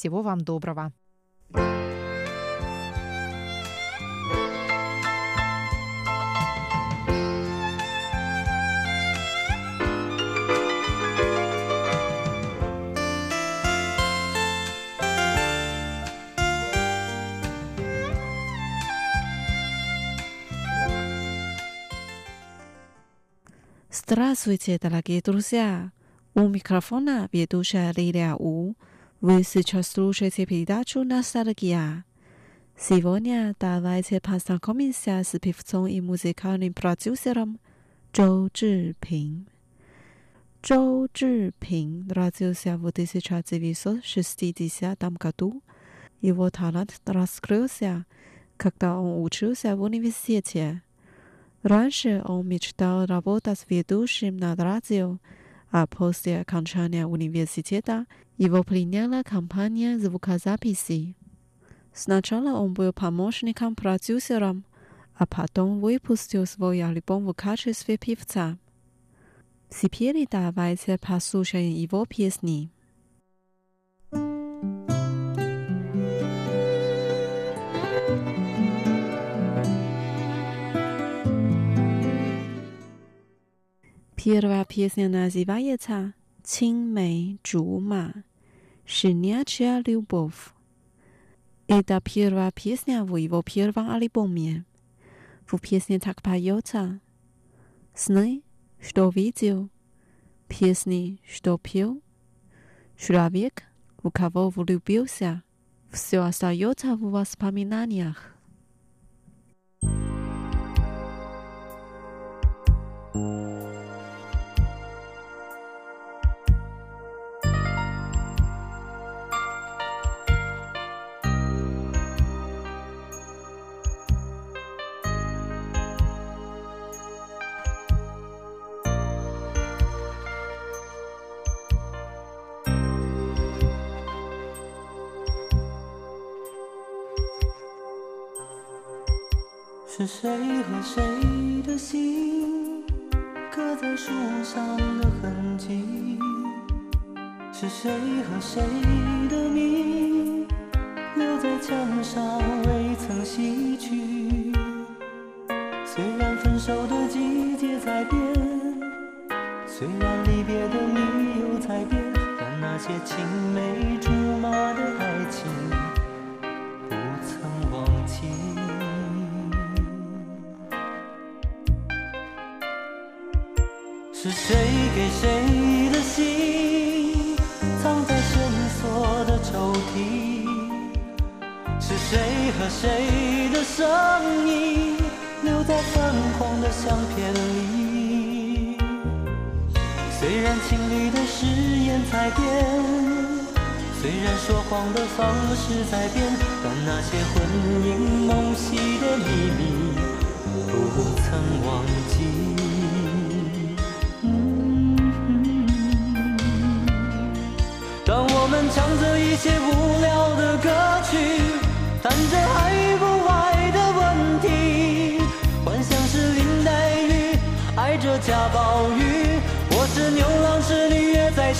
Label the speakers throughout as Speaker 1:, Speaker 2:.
Speaker 1: Всего вам доброго.
Speaker 2: Здравствуйте, дорогие друзья! У микрофона ведущая Лилия У. Вы сейчас слушаете передачу «Ностальгия». Сегодня давайте познакомимся с певцом и музыкальным продюсером Зhou Zhiping. Зhou Zhiping родился в 1960 году. Его талант раскрылся, когда он учился в университете. Раньше он мечтал работать ведущим на радио, а после окончания университета его приняла компания звукозаписи. Сначала он был помощником-продюсером, а потом выпустил свой альбом в качестве певца. Теперь давайте послушаем его песни. Pierwsza pieśnia nazywa się Cinmej Ma”, Śniacia Lubow. I ta pierwsza pieśnia w jego pierwszym albumie. W pieśni tak pająca. Sny, что видел, песни, что пел. Человек, в кого влюбился, все остается в воспоминаниях.
Speaker 3: thank you 是谁和谁的心刻在树上的痕迹？是谁和谁的名留在墙上未曾洗去？虽然分手的季节在变，虽然离别的理由在变，但那些青梅竹谁给谁的信藏在深锁的抽屉？是谁和谁的声音留在泛黄的相片里？虽然情侣的誓言在变，虽然说谎的方式在变，但那些魂萦梦系的秘密不曾忘记。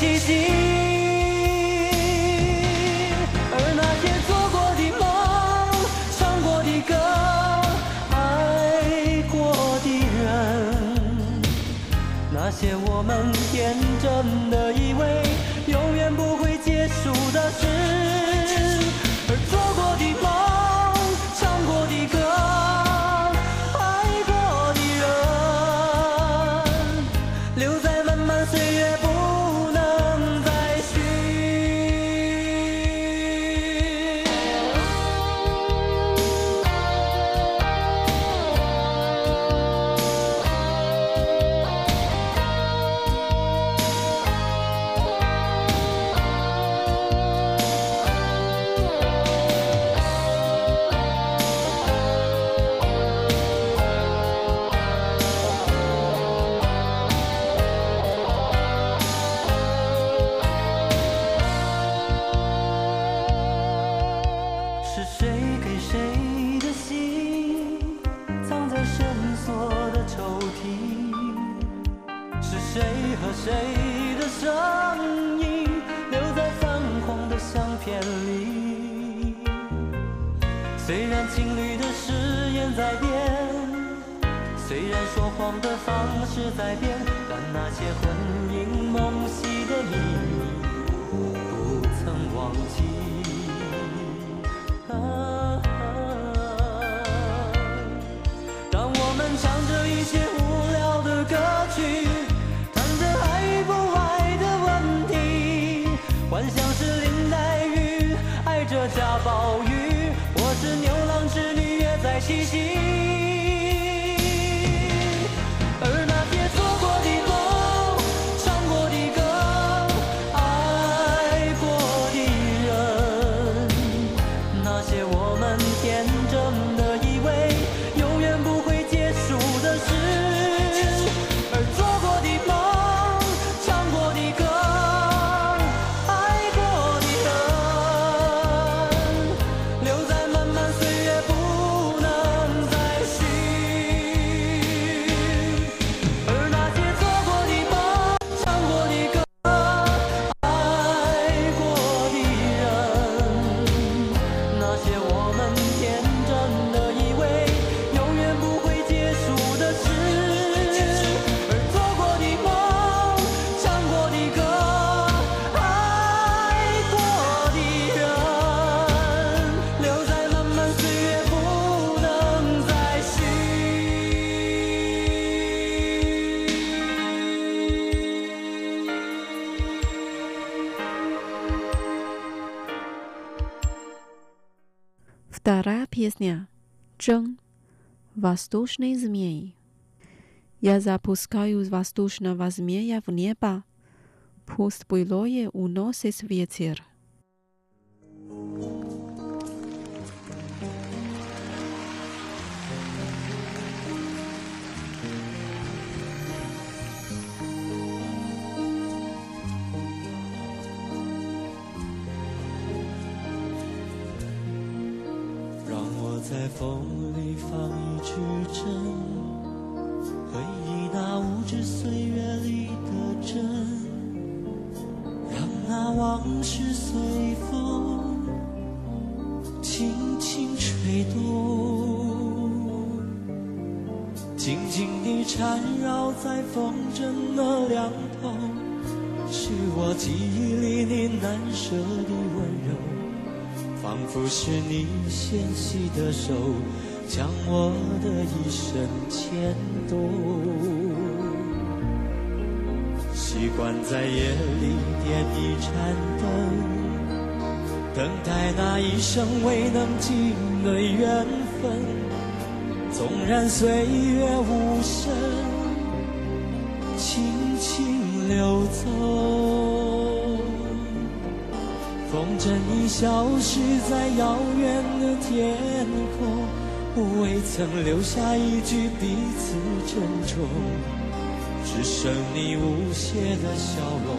Speaker 3: 奇迹。而那些做过的梦，唱过的歌，爱过的人，那些我们天真的以为永远不会结束的事，谁的声音留在泛黄的相片里。虽然情侣的誓言在变，虽然说谎的方式在变，但那些婚姻梦系的秘密不曾忘记。啊，当我们唱着一些待遇爱着贾宝玉，我是牛郎织女约在七夕。
Speaker 2: песня. Джон. Воздушные змеи. Я запускаю воздушного змея в небо. Пусть былое уносит ветер.
Speaker 3: 让 在风里放一支针，回忆那无知岁月里的真，让那往事随风轻轻吹动，静静地缠绕在风筝的两头，是我记忆里你难舍的温柔。仿佛是你纤细的手，将我的一生牵动。习惯在夜里点一盏灯，等待那一生未能尽的缘分。纵然岁月无声，轻轻流走。风筝已消失在遥远的天空，未曾留下一句彼此珍重，只剩你无邪的笑容，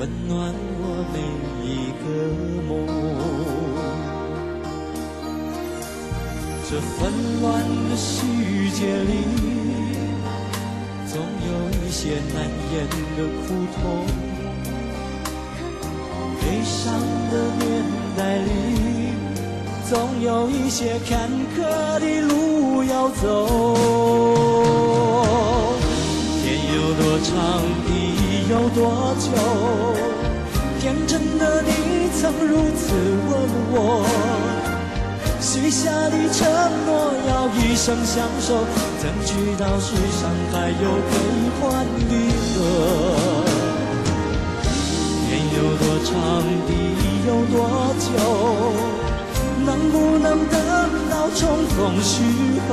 Speaker 3: 温暖我每一个梦。这纷乱的世界里，总有一些难言的苦痛。悲伤的年代里，总有一些坎坷的路要走。天有多长，地有多久？天真的你曾如此问我，许下的承诺要一生相守，怎知道世上还有悲欢离合？长，地有多久？能不能等到重逢时候？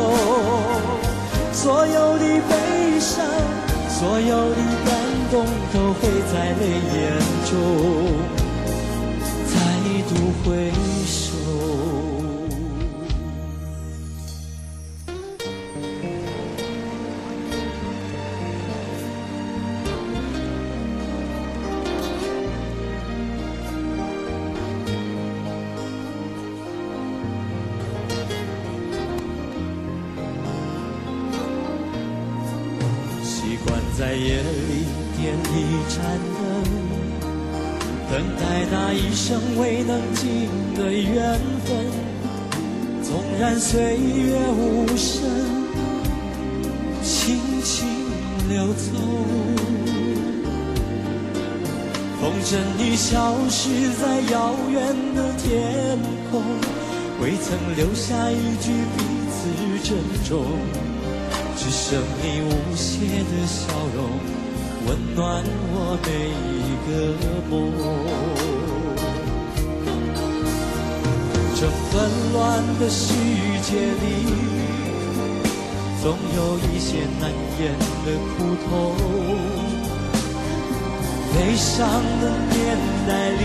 Speaker 3: 所有的悲伤，所有的感动，都会在泪眼中再度回首。夜里点一盏灯，等待那一生未能尽的缘分，纵然岁月无声，轻轻流走。风筝已消失在遥远的天空，未曾留下一句彼此珍重，只剩你无邪的笑容。温暖我每一个梦。这纷乱的世界里，总有一些难言的苦痛；悲伤的年代里，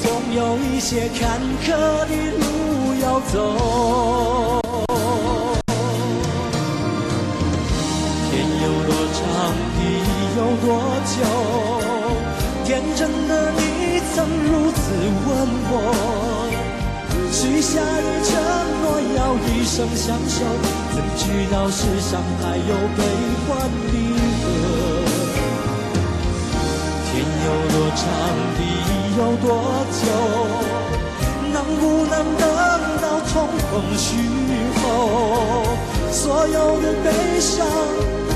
Speaker 3: 总有一些坎坷的路要走。多久？天真的你曾如此问我，许下的承诺要一生相守，怎知道世上还有悲欢离合？天有多长，地有多久？能不能等到重逢时候？所有的悲伤，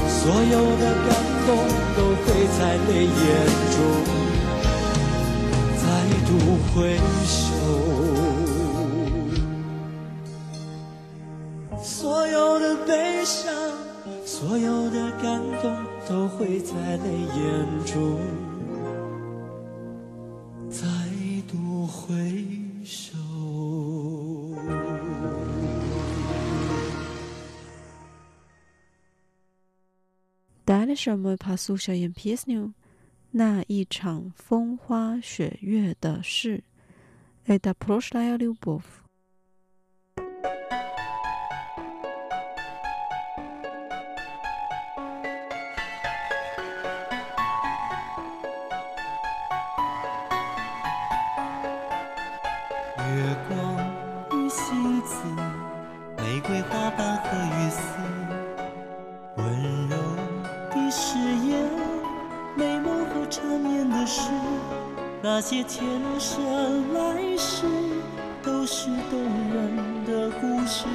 Speaker 3: 所有的感。动都会在泪眼中。再度回首，所有的悲伤，所有的感动，都会在泪眼中。
Speaker 2: 什么怕苏小燕 piesnu？那一场风花雪月的事。Это прошлая любовь。
Speaker 3: 些前生来世，都是动人的故事。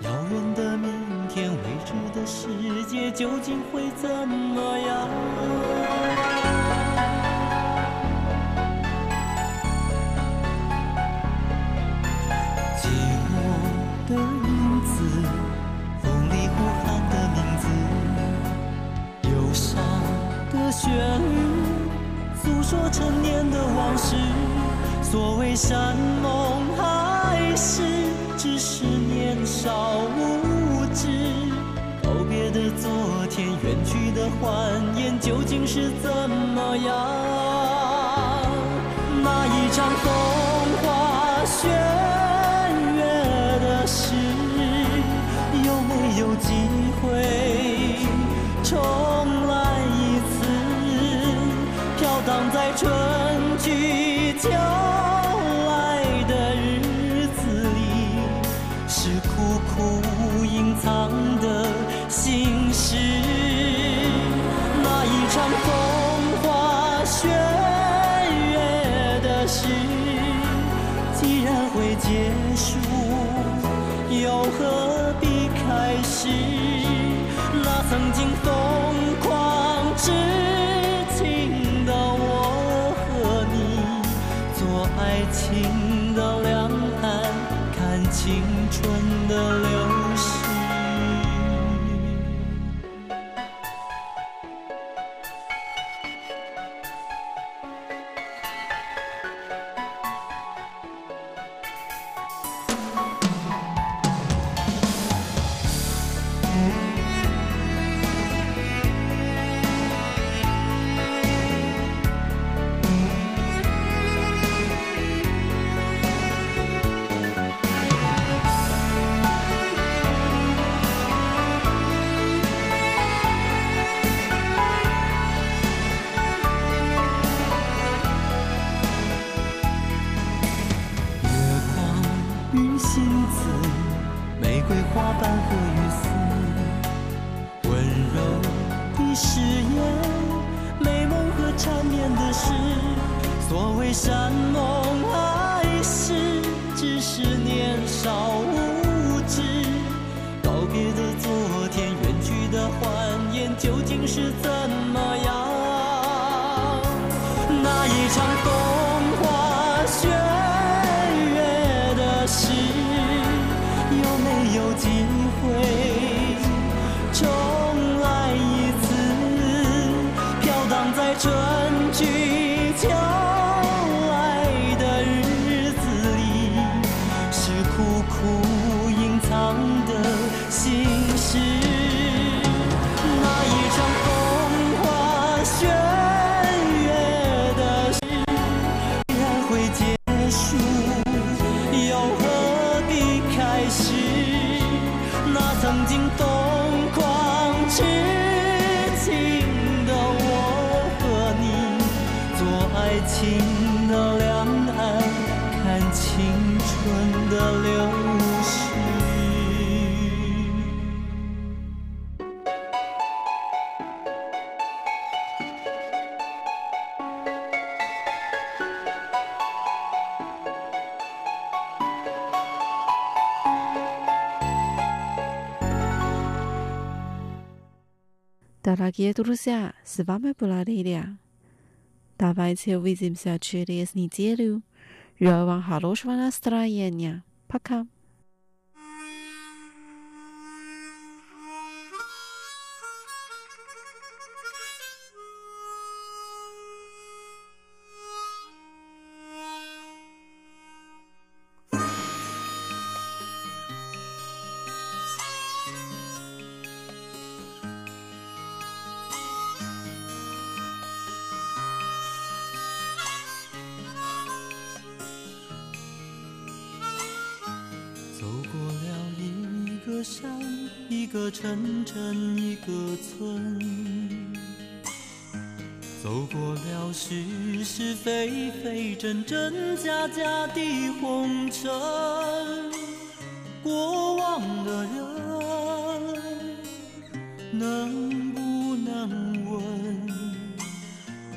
Speaker 3: 遥远的明天，未知的世界，究竟会怎么样？是怎么样？究竟是怎
Speaker 2: Дорогие друзья, с вами была Лилия. Давайте увидимся через неделю. Желаю вам хорошего настроения. Пока.
Speaker 3: 村，走过了是是非非、真真假假的红尘。过往的人，能不能问，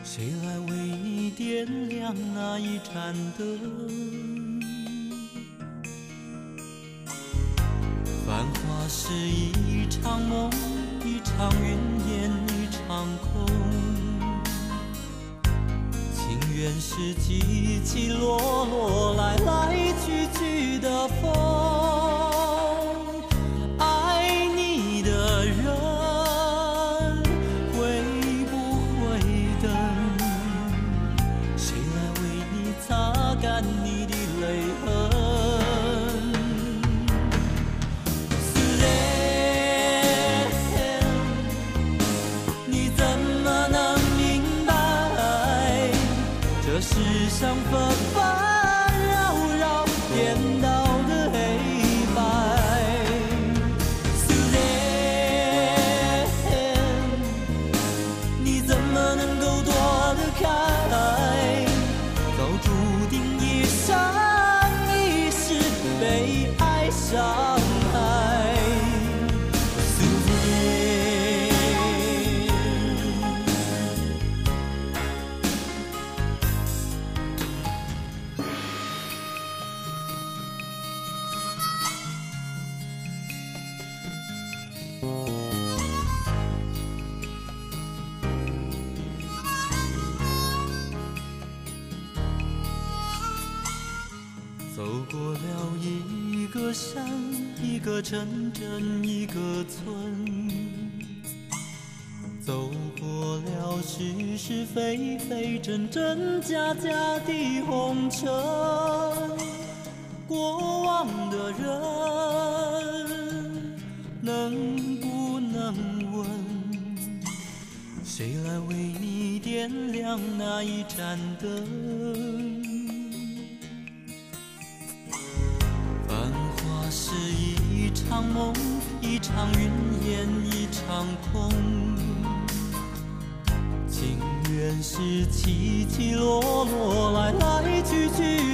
Speaker 3: 谁来为你点亮那一盏灯？繁华是一场梦，场云烟，一场空。情缘是起起落落，来来去去爱飞、真真假假的红尘。过往的人，能不能问，谁来为你点亮那一盏灯？繁华是一场梦，一场云烟，一场空。人世起起落落，来来去去